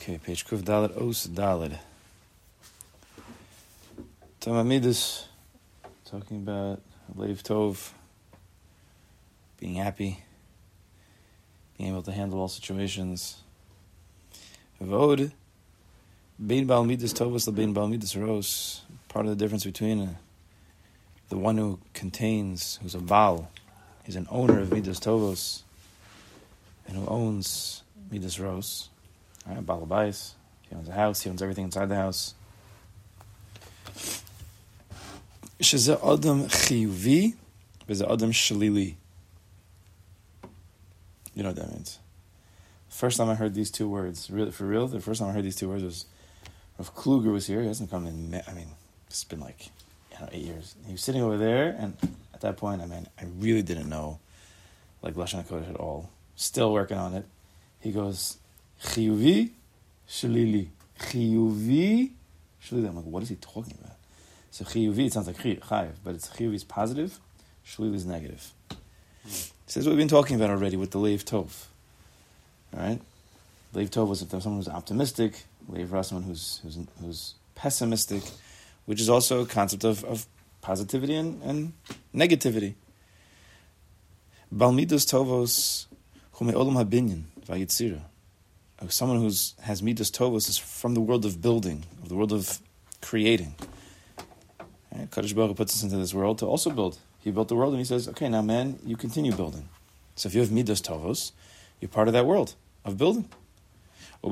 Okay, page Kuf Dalet Os Dalet. Tamamidus, talking about Leiv Tov, being happy, being able to handle all situations. Vod, Bein Baal Midas Tovas Bein Baal Midas Ros. Part of the difference between uh, the one who contains, who's a Baal, he's an owner of Midas Tovos, and who owns Midas Ros. Right? Balabais. He owns a house. He owns everything inside the house. Shaze Adam Chiyuvi, Vize Adam Shalili. You know what that means. First time I heard these two words, really, for real, the first time I heard these two words was Rav Kluger was here. He hasn't come in, I mean, it's been like, know, eight years. He was sitting over there, and at that point, I mean, I really didn't know, like, Lashon HaKodesh at all. Still working on it. He goes, Chiyuvi, shalili. Chiyuvi, shalili. I'm like, what is he talking about? So chiyuvi, it sounds like chayiv, but it's chiyuvi is positive, shalili is negative. This is what we've been talking about already with the leiv tov. All right, leiv tov was if there's someone who's optimistic. Leiv ra someone who's who's who's pessimistic, which is also a concept of, of positivity and, and negativity. Balmidos tovos hume olam habinyan vayitzira. Someone who has midas tovos is from the world of building, of the world of creating. Right? Kaddish Baruch puts us into this world to also build. He built the world, and he says, "Okay, now, man, you continue building." So if you have midas tovos, you're part of that world of building. The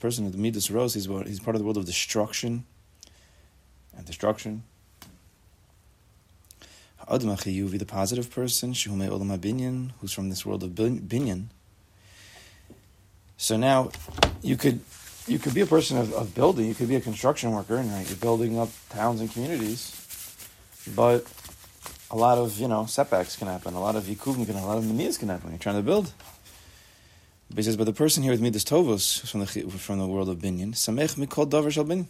person with midas Rose, he's he's part of the world of destruction and destruction. The positive person, who's from this world of binyan. So now, you could you could be a person of, of building, you could be a construction worker, and right, you're building up towns and communities, but a lot of you know setbacks can happen, a lot of yikuvim can, a lot of manias can happen when you're trying to build. But he says, but the person here with me, midas tovos from the from the world of binyan, samech mikol davar shal binyan.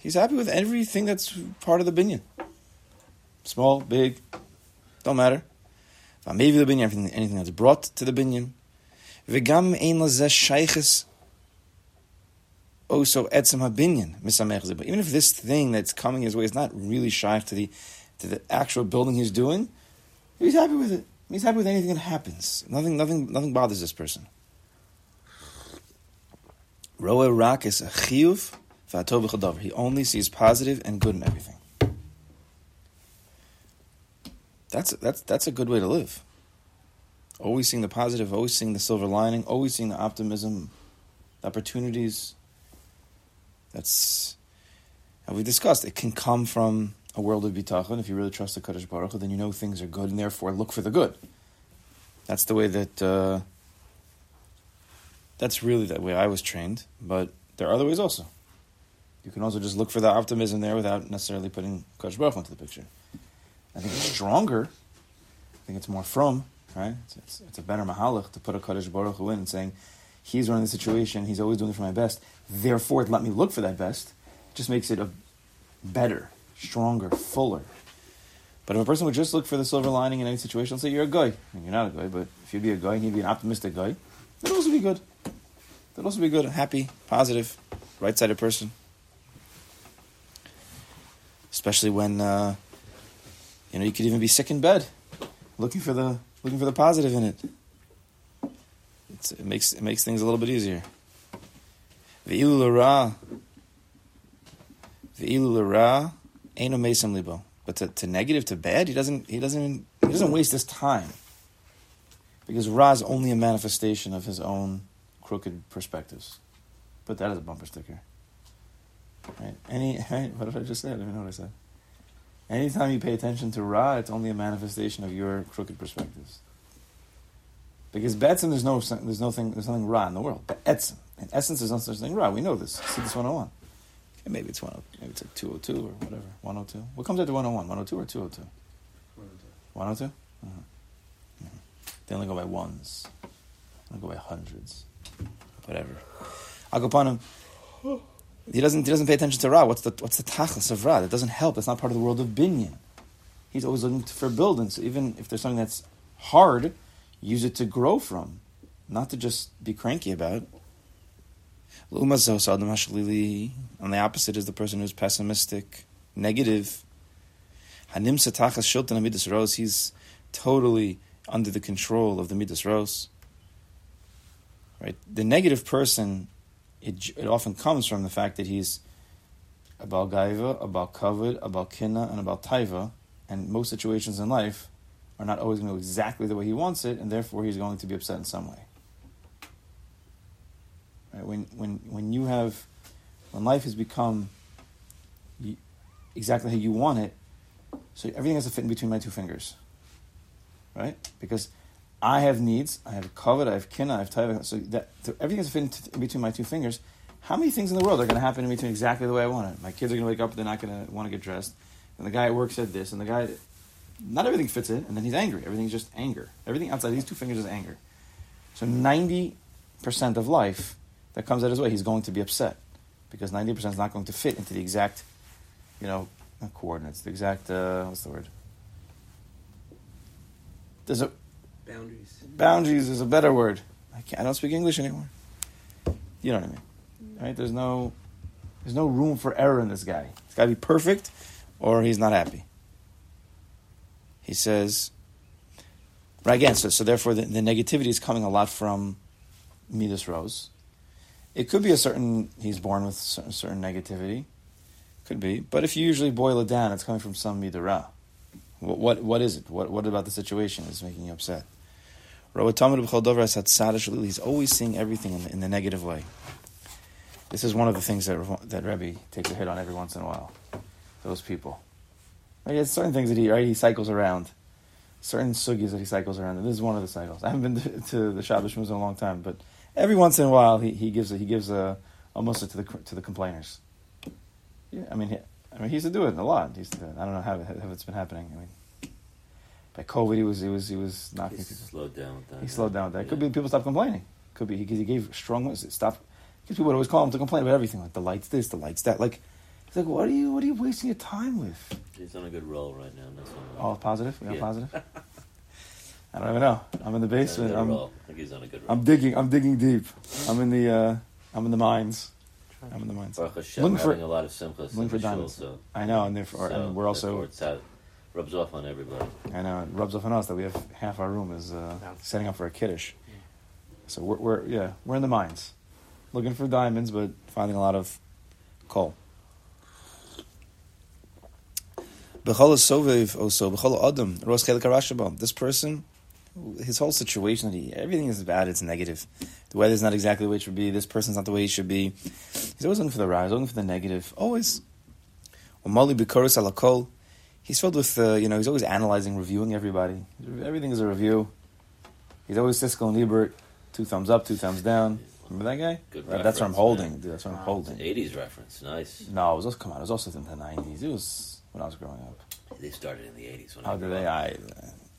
He's happy with everything that's part of the binyan, small, big, don't matter. Maybe the binyan, anything that's brought to the binyan. V'gam ein lazeh shayches also etzem habinyan misamech But even if this thing that's coming his way is not really shaykh to the to the actual building he's doing, he's happy with it. He's happy with anything that happens. Nothing, nothing, nothing bothers this person. Roe rak is a chiyuv v'atov. He only sees positive and good in everything. That's that's that's a good way to live. Always seeing the positive, always seeing the silver lining, always seeing the optimism, the opportunities. That's, and we discussed, it can come from a world of bitachon. If you really trust the Kaddish Baruch Hu, then you know things are good, and therefore look for the good. That's the way that, uh, that's really the way I was trained, but there are other ways also. You can also just look for the optimism there without necessarily putting Kaddish Baruch Hu into the picture. I think it's stronger. I think it's more from, right? It's, it's, a better mahalach to put a Kaddish Baruch Hu in and saying, he's running the situation, he's always doing it for my best, therefore let me look for that best, it just makes it a better, stronger, fuller. But if a person would just look for the silver lining in any situation, let's say you're a guy, you're not a guy, but if you'd be a guy and you'd be an optimistic guy, that'd also be good. That'd also be good, happy, positive, right-sided person. Especially when, uh, you know, you could even be sick in bed, looking for the looking for the positive in it. It's, it makes it makes things a little bit easier. Ve'ilu l'ra, ve'ilu l'ra, ain't mesam libo. But to, to negative, to bad, he doesn't he doesn't even, he doesn't waste his time. Because Ra is only a manifestation of his own crooked perspectives. Put that as a bumper sticker. Right? Any right? what did I just say? I don't even know what I said. Anytime you pay attention to Ra, it's only a manifestation of your crooked perspectives. Because be'etzim, there's no there's nothing there's nothing ra in the world. Be'etzim, in essence, there's no such thing ra. We know this. See this 101. Okay, maybe it's one. Maybe it's like 202 or whatever. 102. What comes after 101? 102 or 202? 102. 102. Uh-huh. Mm-hmm. They only go by ones. They go by hundreds. Whatever. I'll go upon him. He doesn't. He doesn't pay attention to ra. What's the What's the tachlis of ra? That doesn't help. That's not part of the world of binyan. He's always looking for building. So even if there's something that's hard, use it to grow from, not to just be cranky about. On the opposite is the person who's pessimistic, negative. He's totally under the control of the midas ros. Right, the negative person, it, it often comes from the fact that he's about gaiva, about kavod, about kina, and about taiva, and most situations in life are not always going to go exactly the way he wants it, and therefore he's going to be upset in some way. Right? When when when you have when life has become exactly how you want it, so everything has to fit in between my two fingers, right? Because I have needs, I have kavod, I have kina, I have taiva, so that so everything has to fit in, between my two fingers. How many things in the world are going to happen in between exactly the way I want it? My kids are going to wake up, they're not going to want to get dressed, and the guy at work said this, and the guy, not everything fits in, and then he's angry. Everything's just anger. Everything outside these two fingers is anger. So ninety percent of life that comes out his way, he's going to be upset because 90% is not going to fit into the exact, you know, coordinates, the exact, uh, what's the word? There's a boundaries. Boundaries is a better word. I. I don't speak English anymore. You know what I mean, right? There's no, there's no room for error in this guy. He's got to be perfect, or he's not happy. He says, right again. So, so therefore, the, the negativity is coming a lot from Midas Rose. It could be a certain, he's born with certain, certain negativity. Could be. But if you usually boil it down, it's coming from some midara. What, what, what is it? What, what about the situation is making you upset? He's always seeing everything in the, in the negative way. This is one of the things that, that Rebbe takes a hit on every once in a while. Those people. Right? There's certain things that he, right, he cycles around. Certain sugis that he cycles around. And this is one of the cycles. I haven't been to, to the Shabbos in a long time, but every once in a while he, he gives a, he gives a almost to the to the complainers. Yeah, I mean, he, I mean, he used to do it a lot. He used to, I don't know how, how it's been happening. I mean, by COVID, he was he was he was knocking he. Slowed down with that. He slowed down with that. It could be people stopped complaining. Could be because he gave strong ones. stop. Because people would always call him to complain about everything, like the lights this, the lights that. Like, he's like, what are you what are you wasting your time with? He's on a good roll right now. That's all positive. We yeah. positive. I don't even know. I'm in the basement. I'm, I think he's on a good roll. I'm digging. I'm digging deep. I'm in the. Uh, I'm in the mines. I'm in the mines. Baruch Hashem, looking for, having a lot of simchas. Looking for diamonds. so, I know, and, therefore, so and we're also. It's out, rubs off on everybody. I know it rubs off on us that we have half our room is uh, setting up for a kiddish. Yeah. So we're, we're yeah we're in the mines, looking for diamonds, but finding a lot of coal. This person his whole situation, he, everything is bad, it's negative. The weather's not exactly the way it should be, this person's not the way he should be. He's always looking for the rise, looking for the negative, always. He's filled with, uh, you know, he's always analyzing, reviewing everybody. Everything is a review. He's always Siskel and Ebert, two thumbs up, two thumbs down. Remember that guy? Good uh, That's what I'm holding. Dude, that's what I'm holding. 80s reference, nice. No, it was also, come on, it was also in the 90s. It was when I was growing up. They started in the 80s. When How did they? I,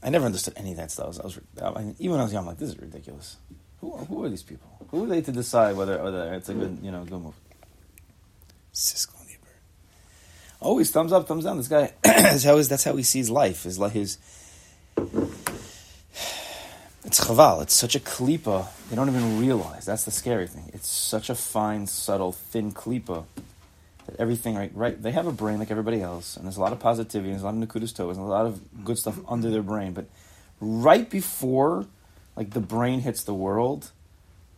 I never understood any of that stuff. I was, I mean, even when I was young, I'm like, this is ridiculous. Who, who are these people? Who are they to decide whether, whether it's a good, you know, good move? Siskel and Ebert. Always thumbs up, thumbs down. This guy, that's how, that's how he sees life. His. It's chaval. It's such a klipa. They don't even realize. That's the scary thing. It's such a fine, subtle, thin klipa that everything right, right. They have a brain like everybody else, and there's a lot of positivity, and there's a lot of nakudas toes, and a lot of good stuff under their brain. But right before, like the brain hits the world,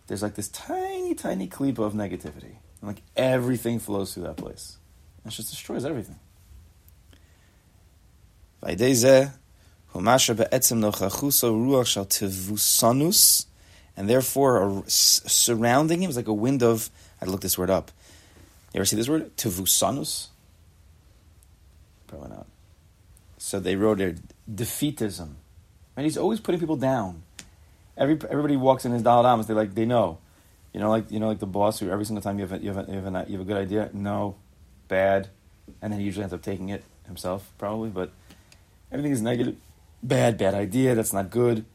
there's like this tiny, tiny klipa of negativity, and like everything flows through that place, and it just destroys everything. And therefore, surrounding him is like a wind of. I looked this word up you ever see this word? Tevusanus? Probably not. So they wrote it defeatism. And he's always putting people down. Every everybody walks in his daladamas, they like they know. You know, like you know, like the boss who every single time you have a, you have a, you have a, you have a good idea, no, bad, and then he usually ends up taking it himself, probably. But everything is negative, bad, bad idea. That's not good.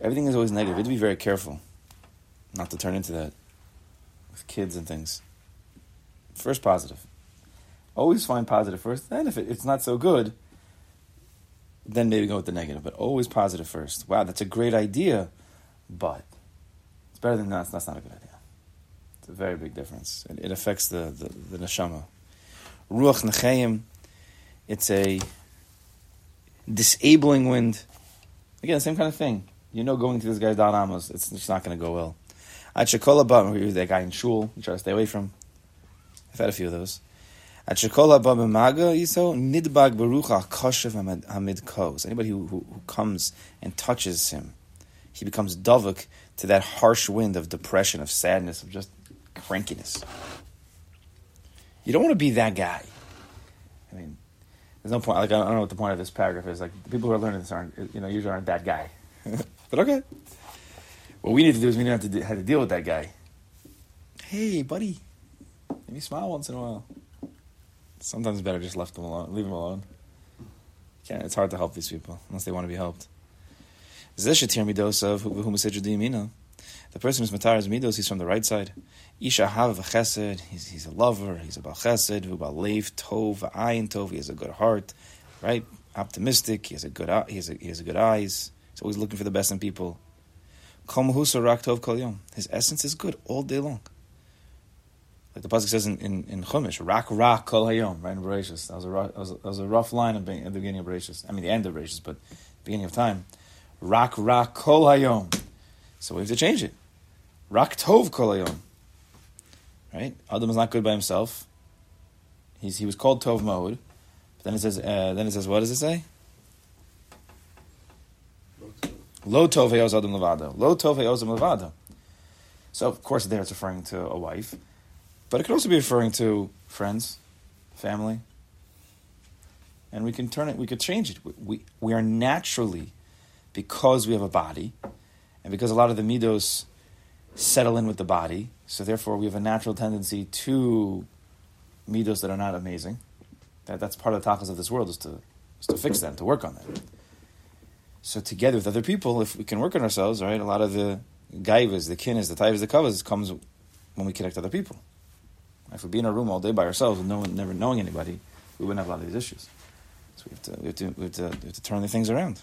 Everything is always negative. You have to be very careful not to turn into that with kids and things. First positive. Always find positive first. Then if it, it's not so good, then maybe go with the negative. But always positive first. Wow, that's a great idea, but it's better than that. That's not a good idea. It's a very big difference. It, it affects the, the, the neshama. Ruach nechayim, it's a disabling wind. Again, same kind of thing. You know, going to this guy's Don Amos, it's just not going to go well. At Shekola Ba, that guy in Shul, you try to stay away from. I've had a few of those. At Shekola Ba Maga, Yiso, Nidbag Barucha Koshev Hamid Kos. Anybody who, who, who comes and touches him, he becomes dovuk to that harsh wind of depression, of sadness, of just crankiness. You don't want to be that guy. I mean, there's no point. Like I don't know what the point of this paragraph is. Like the people who are learning this aren't, you know, usually aren't that guy. but okay. What we need to do is we need to have to, deal with that guy. Hey, buddy, maybe smile once in a while. Sometimes it's better just left them alone, leave them alone. Can't, it's hard to help these people unless they want to be helped. Zeshatir midosav who The person who's matar is midos, he's from the right side. Isha hav chesed, he's, he's a lover, he's about chesed, who leif tov, ayin tov, he has a good heart, right? Optimistic, he has a good he has a, he has a good eyes. He's always looking for the best in people. His essence is good all day long. Like the pasuk says in, in, in Chumash, "Rak rak kol hayom." Right in Bereshis, that was a that was a, that was a rough line at the beginning of Bereshis. I mean, the end of Bereshis, but beginning of time. Rak rak kol hayom. So we have to change it. Rak tov kol hayom. Right? Adam is not good by himself. He's, he was called tov mode. But then it says, uh, then it says, what does it say? Lo tov heyoz adam levado. Lo tov heyoz adam levado. So, of course, there it's referring to a wife. But it could also be referring to friends, family. And we can turn it, we could change it. We, we, we are naturally, because we have a body, and because a lot of the midos settle in with the body, so therefore we have a natural tendency to midos that are not amazing. That, that's part of the tachas of this world, is to, is to fix them, to work on them. So together with other people, if we can work on ourselves, right, a lot of the gaivas, the kinnas, the taivas, the kavas comes when we connect other people. If we be in a room all day by ourselves with no one, never knowing anybody, we wouldn't have a lot of these issues. So we have to, we have to, we have to, we have to turn the things around.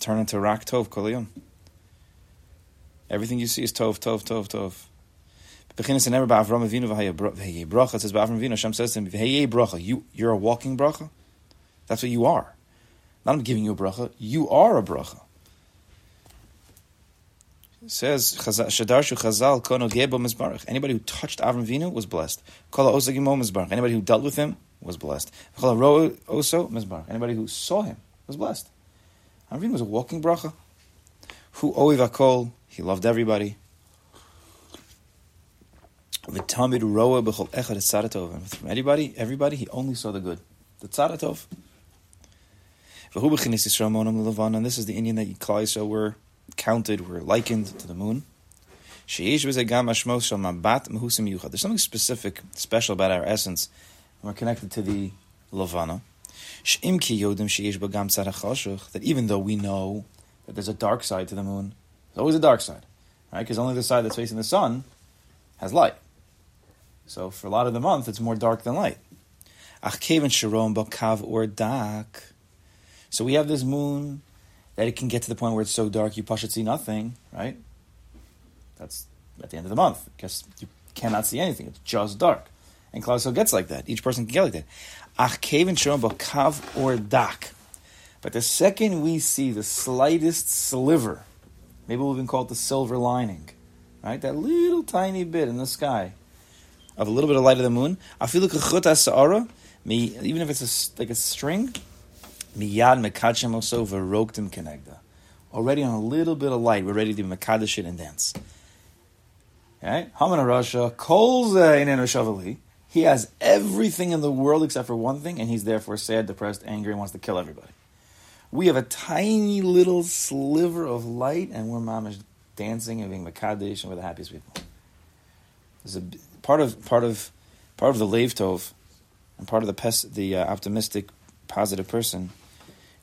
Turn into rak tov koliyom. Everything you see is tov, tov, tov, tov. Beginning never Avram Avinu v'hayei bracha. It says Avram Avinu. Hashem says to him, "V'hayei bracha." You, you're a walking bracha. That's what you are. Not I'm giving you a bracha. You are a bracha. It says Shadarshu Chazal Kono Gebo Mizbarach. Anybody who touched Avram Vinu was blessed. Kol Osagimo Mizbarach. Anybody who dealt with him was blessed. Kol Oso Mizbarach. Anybody who saw him was blessed. Avram was a walking bracha. Who Oiv Akol. He loved everybody. Tzaddatov. From anybody, everybody, he only saw the good. The tzaddatov. And this is the Indian that Klal Yisrael were counted, were likened to the moon. There's something specific, special about our essence when we're connected to the Levana. That even though we know that there's a dark side to the moon, there's always a dark side, right? Because only the side that's facing the sun has light. So for a lot of the month, it's more dark than light. or dak. So we have this moon that it can get to the point where it's so dark you push it see nothing, right? That's at the end of the month because you cannot see anything. It's just dark. And Klausel gets like that. Each person can get like that. Ach kevin kav or dak. But the second we see the slightest sliver, maybe we'll even call it the silver lining, right? That little tiny bit in the sky of a little bit of light of the moon. Even if it's a, like a string, Miyad. Already on a little bit of light, we're ready to mekadosh it and dance. Okay? Hamana Rasha, Kol uh, shavali. He has everything in the world except for one thing, and he's therefore sad, depressed, angry, and wants to kill everybody. We have a tiny little sliver of light, and we're mamish dancing and being mekadesh, and we're the happiest people. There's a part of part of part of the lev and part of the pes, the uh, optimistic, positive person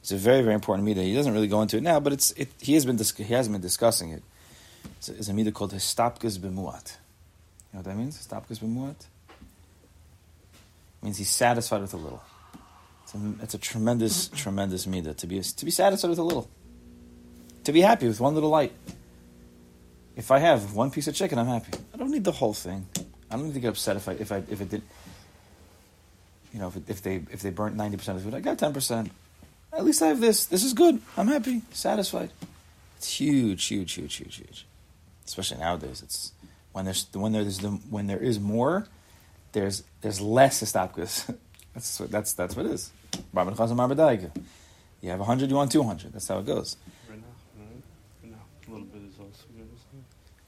it's a very, very important midah. He doesn't really go into it now, but it's it, he has been he has been discussing it. It's a, it's a midah called histapkas b'muat. You know what that means? Histapkas b'muat means he's satisfied with a little. It's a, it's a tremendous, tremendous midah to be to be satisfied with a little, to be happy with one little light. If I have one piece of chicken, I'm happy. I don't need the whole thing. I don't need to get upset if I if I if it did. You know, if it, if they if they burnt ninety percent of the food, I got ten percent. At least I have this. This is good. I'm happy, satisfied. It's huge, huge, huge, huge, huge. Especially nowadays, it's when there's when there's the, when there is more, there's there's less estapkus. that's what that's that's what it is. Rabban Chazon Mar B'Daika. You have hundred, you want two hundred. That's how it goes. Renach, right? Renach. A little bit is also good.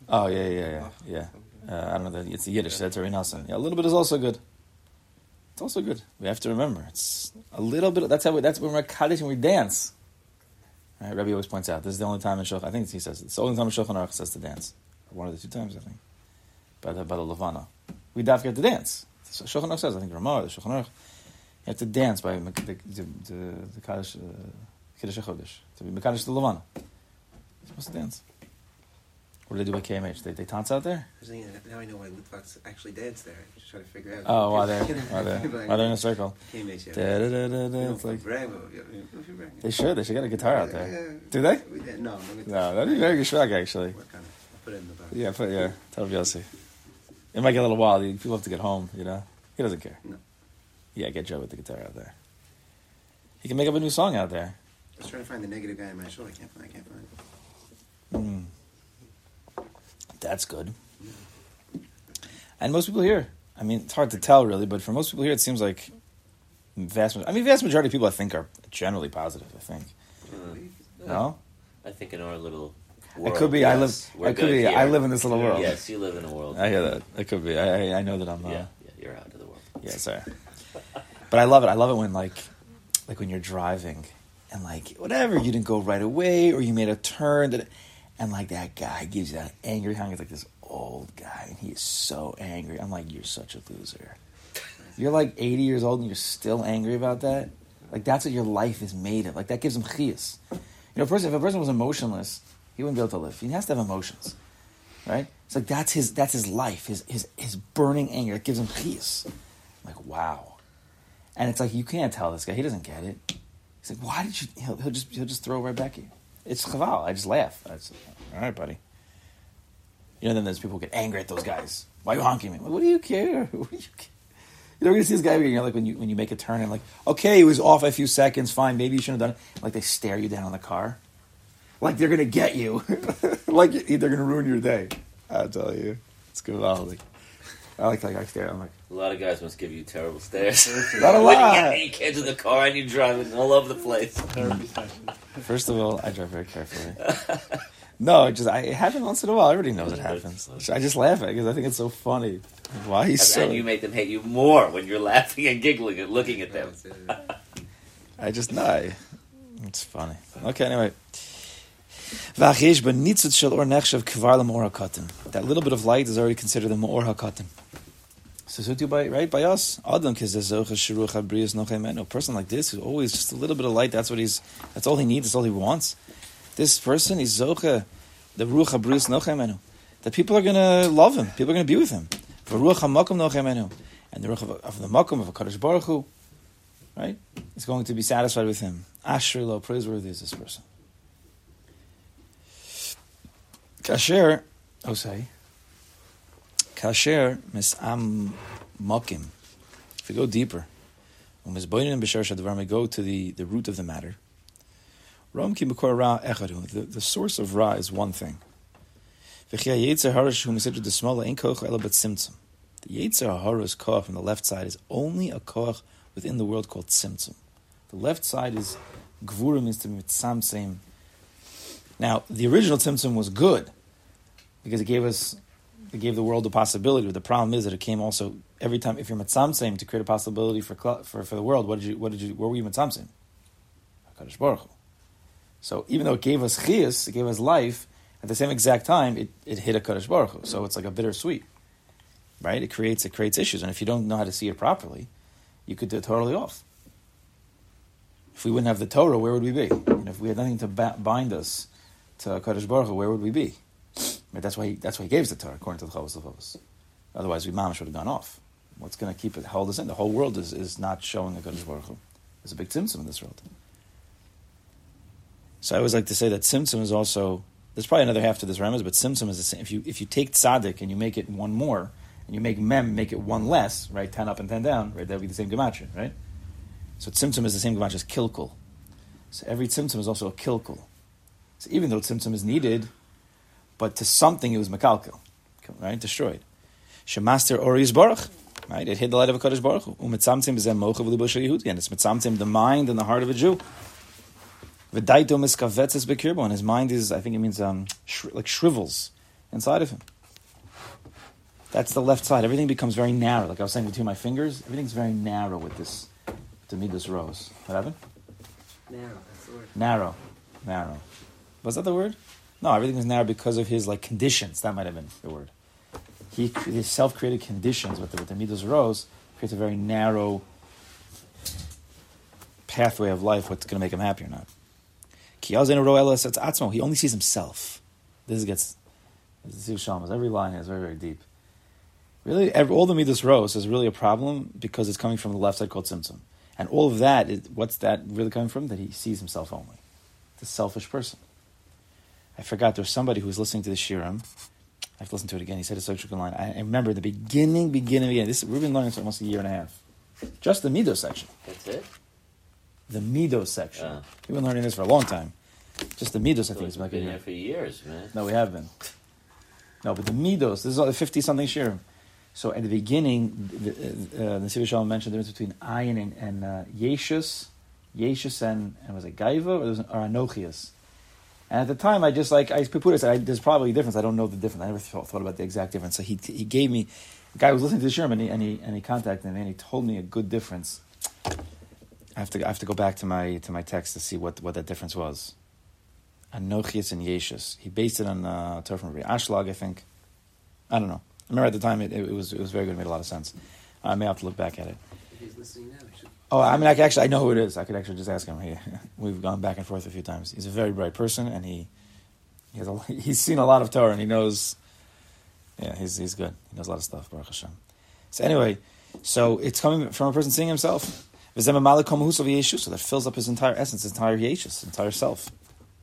Oh yeah, yeah, yeah, yeah. Uh, I don't know. that It's the Yiddish. That's Ray Nelson. Yeah, a little bit is also good. It's also good. We have to remember. It's a little bit. That's how. We, that's when we're kaddish and we dance. Right? Rabbi always points out this is the only time in Shulchan. I think he says it's the only time in Shulchan Aruch says to dance. One of the two times I think. By the by the Levana, we have to get to dance. Shulchan Aruch says I think Ramah the Shulchan Aruch. You have to dance by the the the, the kaddish uh, kiddush chodesh to be mekadosh the Levana. You're supposed to dance. What do they do by KMH? They, they tance out there? I was thinking, now I know why Litvaks actually dance there. Just try to figure out. Oh, while they're, while they're, while they're in a circle. Teammates, yeah. Da, da, da, da, da. It's like, Bravo, they should. They should get a guitar out there. Do they? No, no, that'd be very good actually. Work on it. Put it in the box. Yeah, put, yeah. Tell Yossi. It might get a little wild. People have to get home, you know? He doesn't care. No. Yeah, get Joe with the guitar out there. He can make up a new song out there. I was trying to find the negative guy in my show. I can't find. I can't find. Mm. That's good. And most people here, I mean, it's hard to tell really, but for most people here, it seems like vast. I mean, vast majority of people I think are generally positive. I think. Uh, No, I think in our little it world, could be. I live. we're It could be. here. I live in this little world. Yes, you live in a world. I hear that. It could be. I, I, I know that I'm. Uh, yeah, yeah, you're out of the world. Yeah, sorry. But I love it. I love it when like, like when you're driving, and like whatever you didn't go right away, or you made a turn that, and like that guy gives you that angry hung. He's like this old guy, and he is so angry. I'm like, you're such a loser. You're like 80 years old, and you're still angry about that. Like that's what your life is made of. Like that gives him chias. You know, person if a person was emotionless, he wouldn't be able to live. He has to have emotions, right? It's like that's his that's his life, his his his burning anger. It gives him chias. Like, wow. And it's like, you can't tell this guy. He doesn't get it. He's like, why did you? He'll, he'll just he'll just throw right back at you. It's chaval. I just laugh. I just, all right, buddy. You know, then there's people who get angry at those guys. Why are you honking me? What do you care? What do you care? You're gonna see this guy. You know, like when you when you make a turn and like, okay, he was off a few seconds. Fine, maybe you shouldn't have done it. Like they stare you down in the car, like they're gonna get you, like they're gonna ruin your day. I tell you, it's good. I like like I stare. I'm like. A lot of guys must give you terrible stares. Not a lot. when you lot. get you get to the car and you're driving all over the place. First of all, I drive very carefully. no, it just I, it happens once in a while. Everybody knows it happens. I just laugh at it because I think it's so funny. Why he's And, so? and you make them hate you more when you're laughing and giggling and looking at them. I just know. It's funny. Okay, anyway. V'achish b'nitzut shel or nechshav kvar l'mor hakatim. That little bit of light is already considered the mor hakatim. Too by right by us. Adam. A person like this who's always just a little bit of light. That's what he's. That's all he needs. That's all he wants. This person is zocha, the ruach habriyas nochemenu. That people are gonna love him. People are gonna be with him. V'ruach hamakom nochemenu. And the ruach of, of the makom of a kaddish baruch Hu, right? Is going to be satisfied with him. Ashrei lo, praiseworthy is this person. Kasher, oh say, kasher misam mokim. If we go deeper, um when misboinin b'shar shadvar may go to the, the root of the matter. Ram ki ra echadu. The, the source of ra is one thing. V'chia yetzer harash hu misidr desmola ein koch ela simtzum. The yetzer hara's koch from the left side is only a koch within the world called simtzum. The left side is gvura means to be mitzamtzim. Now, the original tzimtzum was good because it gave us, it gave the world the possibility. But the problem is that it came also every time. If you're mitzamtzim to create a possibility for for for the world, what did you what did you where were you mitzamtzim? Hakadosh Baruch Hu. So even though it gave us chiyas, it gave us life. At the same exact time, it, it hit a Kadosh Baruch Hu. So it's like a bittersweet, right? It creates it creates issues, and if you don't know how to see it properly, you could do it totally off. If we wouldn't have the Torah, where would we be? And if we had nothing to ba- bind us to Kadosh Baruch Hu, where would we be? Right, that's why he, that's why he gave us the Torah according to the Chavos Chavos. Otherwise, we mamish would have gone off. What's going to keep it hold us in? The whole world is, is not showing a Kadosh Baruch Hu. There's a big tzimtzum in this world. So I always like to say that tzimtzum is also there's probably another half to this remez, but tzimtzum is the same. If you if you take tzaddik and you make it one more, and you make mem, make it one less, right? Ten up and ten down, right? That would be the same gematria, right? So tzimtzum is the same gematria as kilkul. So every tzimtzum is also a kilkul. So even though tzimtzum is needed, but to something it was mekalkel, right? Destroyed. Shemaster Ori's Baruch, right? It hid the light of a Kaddish Baruch Hu. Umitzamtim is mocha v'libo Yehudi, and it's mitzamtim the mind and the heart of a Jew. V'daito miskavetzes bekirbo, and his mind is, I think it means um, sh- like shrivels inside of him. That's the left side. Everything becomes very narrow. Like I was saying between my fingers, everything's very narrow with this, to me, this rose. What happened? Narrow, that's the word. Narrow. Narrow. Was that the word? No, everything is narrow because of his like conditions. That might have been the word. He his self-created conditions with the, with the midas rose creates a very narrow pathway of life. What's going to make him happy or not? He only sees himself. This gets this is Shamas. Every line is very very deep. Really, every, all the midas rose is really a problem because it's coming from the left side called Tzimtzum. And all of that, is, what's that really coming from? That he sees himself only. The selfish person. I forgot there was somebody who was listening to the Shiram. I have to listen to it again. He said a social line. I, remember the beginning, beginning, beginning. This we've been learning this almost a year and a half. Just the Mido section. That's it? The Mido section. Yeah. We've been learning this for a long time. Just the Midos, I think, We've is like a been year. here for years, man. No, we have been. No, but the Midos, this is all the 50 something Shirim. So at the beginning, the, uh, the Siva Shalom mentioned the difference between Ayin and, and uh, Yeshus, Yeshus and, and was it Gaiva or, was it, or Anochias? And at the time, I just like, I it, I said, there's probably a difference. I don't know the difference. I never thought, thought about the exact difference. So he, he gave me, the guy was listening to the Shirim and he, and he, and he contacted me and he told me a good difference. I have to, I have to go back to my, to my text to see what, what that difference was. Anochias and Yeshus. He based it on uh, Torah from Rabbi Ashlag, I think. I don't know. I remember at the time it, it, was it was very good. It made a lot of sense. I may have to look back at it. If he's listening now, we should. Oh, I mean, I actually I know who it is. I could actually just ask him. He, we've gone back and forth a few times. He's a very bright person, and he he has a, he's seen a lot of Torah, and he knows. Yeah, he's he's good. He knows a lot of stuff. Baruch Hashem. So anyway, so it's coming from a person seeing himself. So that fills up his entire essence, his entire yeshus, entire self.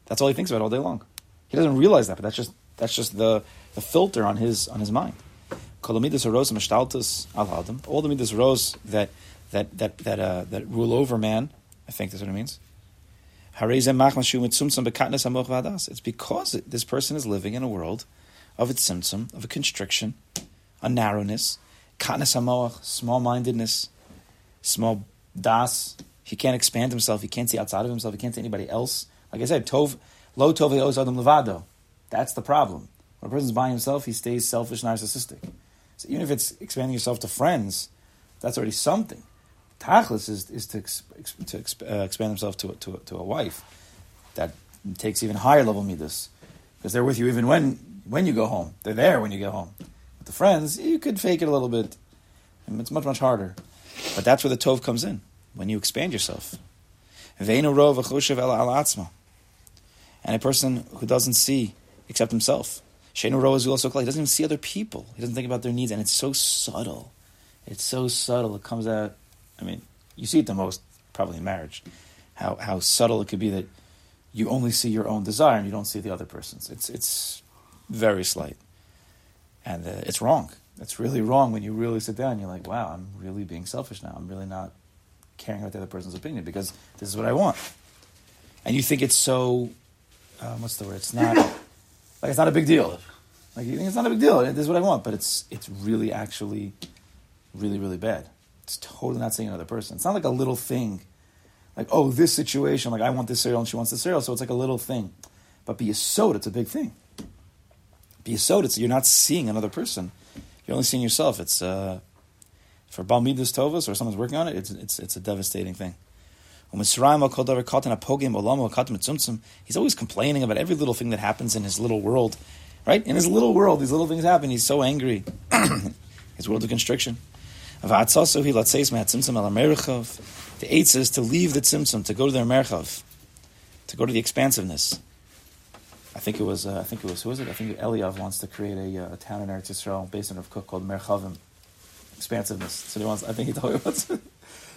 That's all he thinks about all day long. He doesn't realize that, but that's just that's just the, the filter on his on his mind. All the midas rose that that that that uh, that rule over man. I think that's what it means. It's because this person is living in a world of its symptom of a constriction, a narrowness, small mindedness, small das. He can't expand himself. He can't see outside of himself. He can't see anybody else. Like I said, tov, lo tov adam levado. That's the problem. When a person's by himself, he stays selfish, narcissistic. So even if it's expanding yourself to friends, that's already something. Tachlis is, is to, ex, to ex, uh, expand himself to, to, to a wife. That takes even higher level midas. Because they're with you even when, when you go home. They're there when you get home. With the friends, you could fake it a little bit. It's much, much harder. But that's where the tov comes in, when you expand yourself. And a person who doesn't see except himself. Shenu ro is also He doesn't even see other people. He doesn't think about their needs, and it's so subtle. It's so subtle. It comes out. I mean, you see it the most probably in marriage. How how subtle it could be that you only see your own desire and you don't see the other person's. It's it's very slight, and uh, it's wrong. It's really wrong when you really sit down. and You're like, wow, I'm really being selfish now. I'm really not caring about the other person's opinion because this is what I want. And you think it's so um, what's the word? It's not like it's not a big deal. Like you think it's not a big deal. This is what I want, but it's it's really actually really really bad. It's totally not seeing another person. It's not like a little thing. Like oh, this situation. Like I want this cereal and she wants this cereal, so it's like a little thing. But be a soda, it's a big thing. Be a soda, it's, you're not seeing another person. You're only seeing yourself. It's uh, for Balmidas Tovas or someone's working on it. It's it's it's a devastating thing. He's always complaining about every little thing that happens in his little world. Right? In his little world, these little things happen. He's so angry. his world of constriction. The eighth is to leave the tzimtzum, to go to their merchav, to go to the expansiveness. I think it was, uh, I think it was, who is it? I think Eliyav wants to create a, uh, a town in Eretz Yisrael based on Rav Kook called Merchavim, expansiveness. So he wants, I think he told you what's because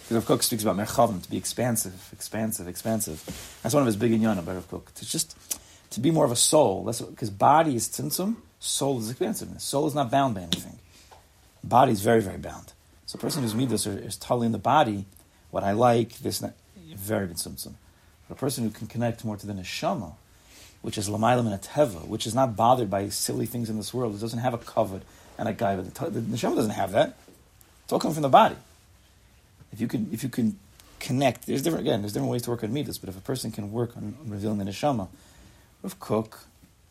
Rav Kook speaks about merchavim, to be expansive, expansive, expansive. That's one of his big inyanim by Rav Kook. To just to be more of a soul. Because body is tzimtzum, soul is expansiveness. Soul is not bound by anything. body is very, very bound. So a person who's midas is, in the body, what I like, this, and that, very tzimtzum. But a person who can connect more to the neshama, which is lamaylam and a teva, which is not bothered by silly things in this world, it doesn't have a covet and a guy, but the, the neshama doesn't have that. It's all coming from the body. If you can, if you can connect, there's different again. There's different ways to work on midas, but if a person can work on, on revealing the neshama, with cook,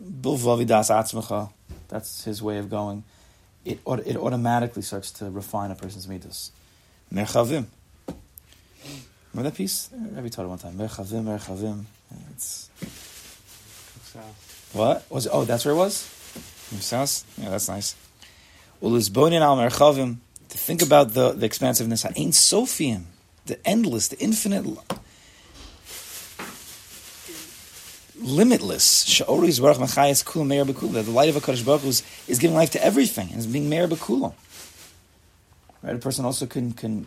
bilvavi das atzmacha, that's his way of going. It it automatically starts to refine a person's midas. Merchavim. Remember that piece? Every taught it one time. Merchavim, merchavim. It's what was it? Oh, that's where it was. Sounds yeah, that's nice. Ulizbonin al merchavim. To think about the, the expansiveness, Ein Sofium, the endless, the infinite, limitless. The light of a Kadosh Baruch Hu is, is giving life to everything and is being Meir Bekula. Right, a person also can can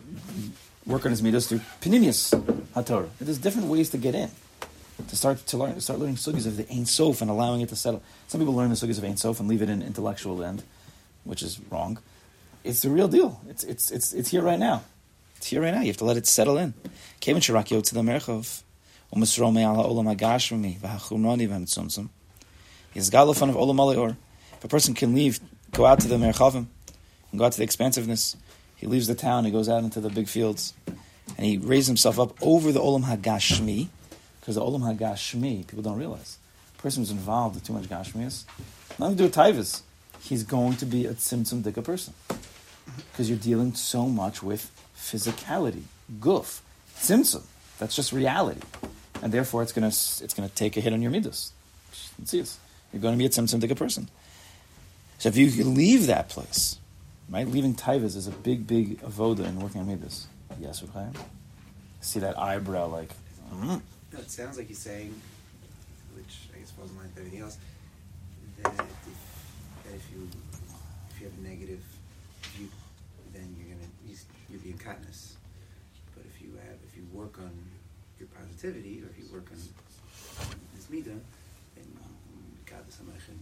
work on his midos through Panimius HaTorah. There's different ways to get in. To start to learn, to start learning sugis of the Ein Sof and allowing it to settle. Some people learn the sugis of Ein Sof and leave it in intellectual end, which is wrong. It's the real deal. It's it's it's it's here right now. It's here right now. You have to let it settle in. Kevin Shirak to the Merchov. Umasro me ala olam agashmi v'hachumroni v'mitzumtzum. He's galofan of olam aleor. If a person can leave, go out to the merchavim, and go out to the expansiveness, he leaves the town, he goes out into the big fields, and he raises himself up over the olam hagashmi, because the olam hagashmi, people don't realize, a person who's involved with too much gashmias, nothing to do with taivas, he's going to be a tzimtzum dika person. Because you're dealing so much with physicality, goof, tzimtzum. That's just reality. And therefore, it's to it's gonna take a hit on your midas. See. You're going to be a tzimtzum dika person. So if you leave that place, right? Leaving taivas is a big, big avoda in working on midas. Yes, Ruchayim? See that eyebrow like, mm. No, it sounds like he's saying, which I guess falls in line with everything else, that if, that if you if you have a negative view, then you're gonna you, you'll be in kindness. But if you have if you work on your positivity, or if you work on this midah, then um, God the Samachin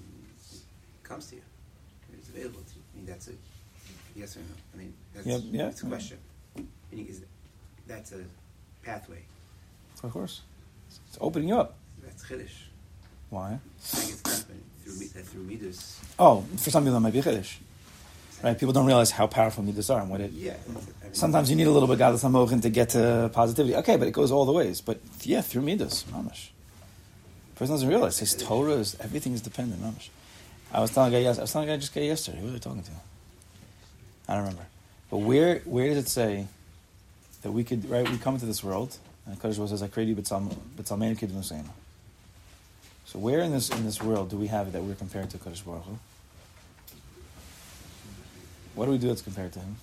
comes to you. It's available to you. I mean, that's a yes or no. I mean, that's Yeah, yeah. it's a question. Meaning, is that's a pathway. of course. It's opening you up. That's chiddush. Why? I think it's through through midas. Oh, for some people that might be chiddush. Right? People don't realize how powerful midas are and what it. Yeah. Sometimes you need a little bit gadol samochin to get to positivity. Okay, but it goes all the ways. But yeah, through midas, mamash. Person doesn't realize his Torah is everything is dependent, mamash. I was telling a guy yes, I was telling a guy just guy yesterday. Who was I talking to? I don't remember. But where where does it say that we could right? We come into this world, and Kaddish says, "I created you, but Salmenu kid Musayna." So where in this in this world do we have it that we're compared to Kaddish Baruch Hu? What do we do that's compared to him?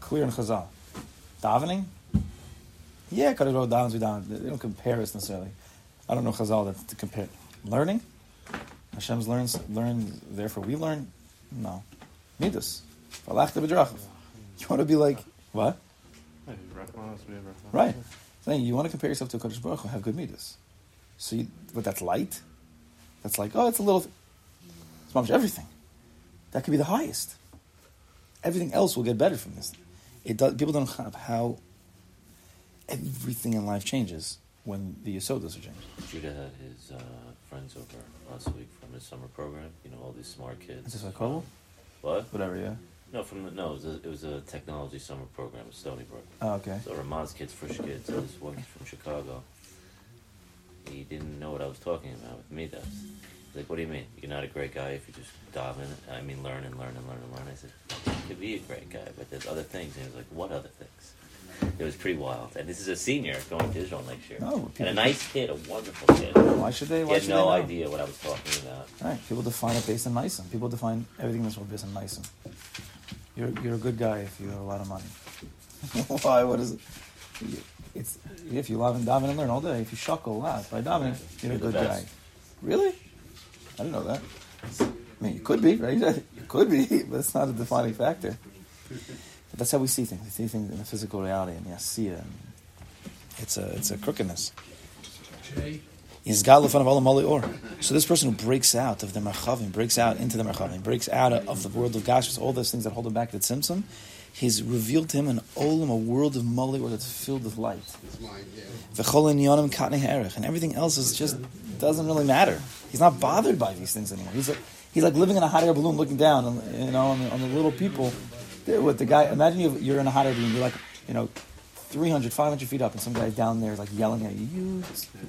Clear in Chazal. Davening? Yeah, Kaddish Baruch davens, we daven. They don't compare us necessarily. I don't know Chazal that to compare. Learning? Hashem's learns, learn, therefore we learn? No. Midas. You want to be like, what? Right. Saying you want to compare yourself to a Kaddish Baruch Hu, have good midas. So, you, but that's light. That's like, oh, it's a little. It's everything. That could be the highest. Everything else will get better from this. It does. People don't have how everything in life changes when the Yosodas are changed. Judah had his uh, friends over last week from his summer program. You know, all these smart kids. Is this like Kovel? What? Whatever, yeah. No, from the, no, it was, a, it was a technology summer program at Stony Brook. Oh, okay. So Ramon's kids, fresh kids. So this one kid from Chicago. He didn't know what I was talking about with me. That's he's like, what do you mean? You're not a great guy if you just dive in. I mean, learn and learn and learn and learn. I said, you could be a great guy, but there's other things. And he was like, what other things? It was pretty wild. And this is a senior going to Israel next year. Oh, no, and a nice kid, a wonderful kid. Why should they? He Why had should no they know? idea what I was talking about. Right. People define it based on nisim. People define everything in this world based on nisim. You're you're a good guy if you have a lot of money. Why? What is it? It's if you love and daven and learn all day. If you shuckle a lot by davening, you're a You're the good guy. best. Really? I didn't know that. I mean, you could be, right? Could be, but it's not a defining factor. But that's how we see things. We see things in the physical reality, and it. And it's a it's a crookedness. So this person who breaks out of the Merchavim, breaks out into the Merchavim, breaks out of the world of Gashus, all those things that hold him back at Tzimtzum, he's revealed to him an Olam, a world of Mali Or that's filled with light. And everything else is just doesn't really matter. He's not bothered by these things anymore. He's like, he's like living in a hot air balloon, looking down, on, you know, on the, on the little people. With the guy, imagine you, you're in a hot air balloon. You're like, you know, 300, 500 feet up, and some guy's down there is like yelling at you, "You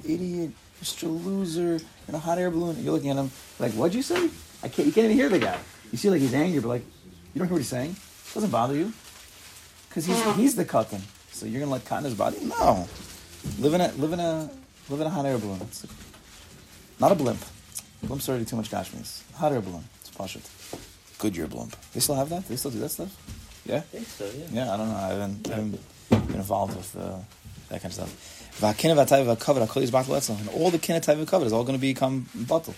idiot, Mr. Loser!" In a hot air balloon, and you're looking at him like, "What'd you say?" I can't. You can't even hear the guy. You see, like he's angry, but like you don't hear what he's saying. It doesn't bother you because he's he's the cotton. So you're gonna let cotton his body? No. Live in a live in a live in a hot air balloon. It's not a blimp. Blimp's already too much gashmis. Hot air balloon. It's pashut. Goodyear blimp. They still have that? They still do that stuff? Yeah? I think so, yeah. Yeah, I don't know. I haven't, I haven't been involved with uh, that kind of stuff. V'hakina v'atayv v'kavod hakol yizbach le'etzl. And all the kina tayv v'kavod is all going to become bottle.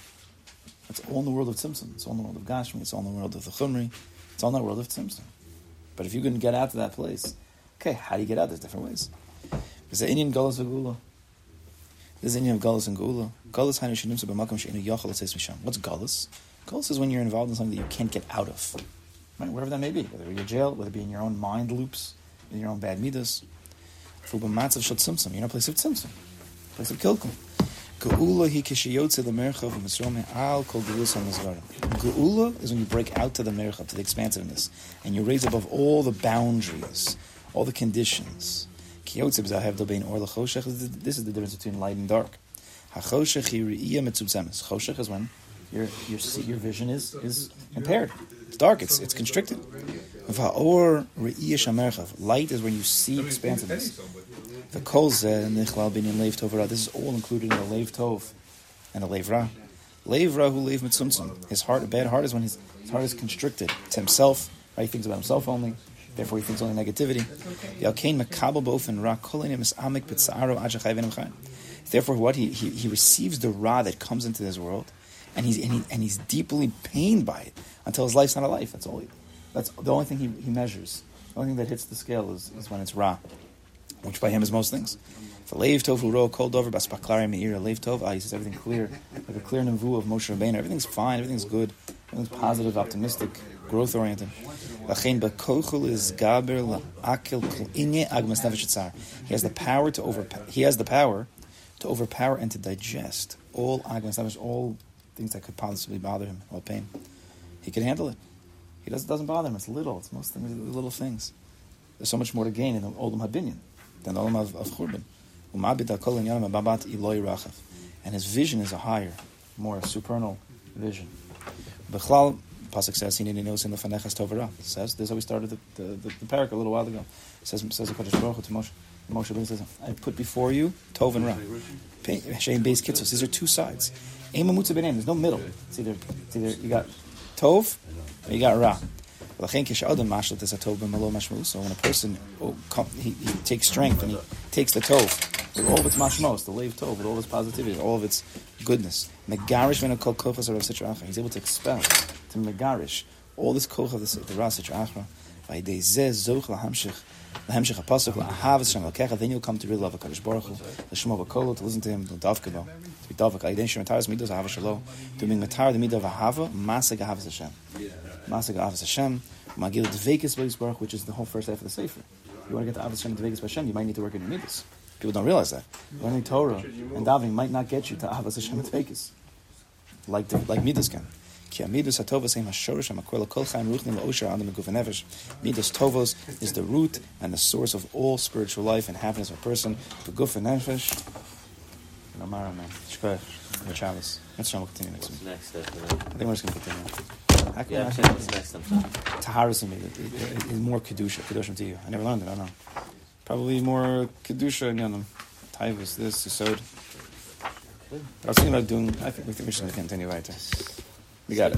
It's all in the world of Tzimtzum. It's all in the world of Gashmi. It's all in the world of the Chumri. It's all in the world of Tzimtzum. But if you can get out to that place, okay, how do you get out? There's different ways. There's the Indian Golas v'gula. There's the of Golas and Gula. Golas hainu shenimsa b'makam she'enu yochel etzes misham. What's Golas? Golas is when you're involved in something that you can't get out of. Right? Whatever that may be. Whether you're jail, whether it be in your own mind loops, in your own bad midas. You're in a place of tzimtzum, place of kilkum. Geula hi kishiyotze the merchav v'misrome al kol geulus hamizvarim. Geula is when you break out to the merchav, to the expansiveness, and you raise above all the boundaries, all the conditions. This is the difference between light and dark. Hachoshech. Choshech is when your your your vision is is impaired. It's dark. It's it's constricted. Light is when you see expansiveness. The. This is all included in a leiv tov and a leiv ra. Leiv ra hu leiv mitzumtzum. His heart, a bad heart, is when his, his heart is constricted to himself. Right? He thinks about himself only. Therefore, he thinks only negativity. Makabel bofen is amik. Therefore, what he, he he receives the ra that comes into this world, and he's and, he, and he's deeply pained by it until his life's not a life. That's all. He, that's the only thing he, he measures. The only thing that hits the scale is, is when it's ra, which by him is most things. Meira. Ah, he says everything clear, like a clear nevu of Moshe Rabbeinu. Everything's fine. Everything's good. Everything's positive, optimistic, growth oriented. He has the power to over. He has the power to overpower and to digest all agmas nefesh, all things that could possibly bother him, all pain. He can handle it. He doesn't doesn't bother him. It's little. It's most things, little things. There's so much more to gain in the Olam Habinyan than the Olam of, of Churban. And his vision is a higher, more supernal vision. Pasuk says, Hineni knows in the Fanechas It says, this is how we started the, the, the, the parak a little while ago. It says, says the Kodesh Baruch to Moshe. Moshe Rabbeinu says, I put before you Tov and Ra. Shein Beis Kitzos. These are two sides. Ema Mutza. There's no middle. It's either, it's either you got Tov or you got Ra. So when a person oh, come, he, he takes strength and he takes the tov with all of its mashmos, the lave tov, with all of its positivity, all of its goodness. He's able to expel, to megarish all this koch of the, the Ra Sitra Achra. V'yidei zeh zoch lahamshich Lahemshich HaPasuk, La'ahav Hashem Elkecha, then you'll come to really love HaKadosh Baruch Hu, L'shmo V'kolo, to listen to him, to davka bo, to be davka, Aydin Shem Mataras Midos Ahava Shalo, to be Matar the Midah of Ahava, Masag Ahavas Hashem. Masag Ahavas Hashem, Magil Dvekis Beis Baruch, which is the whole first half of the Sefer. You want to get to Ahavas Hashem Dvekis Hashem, you might need to work in your Midas. People don't realize that. Learning Torah and davening might not get you to Ahavas Hashem Dvekis. Like, the, like Midas can. Ki amidus hatovos heim hashorish hamakol kol chaim ruchnim la'osher adam nefesh. Midas tovos is the root and the source of all spiritual life and happiness of a person. Beguf nefesh. Namara man. Shkoyach. Chavis. Let's try to continue next What's week. next step? I think we're just going to continue. How can Yeah, I what's next? I'm sorry. Taharis in me is more kedusha. Kedusha to you. I never learned it. I don't know. Probably more kedusha in Yanam. Taivus, this, Yisod. I was thinking about doing. I think we think we're just going to continue right there. We got it.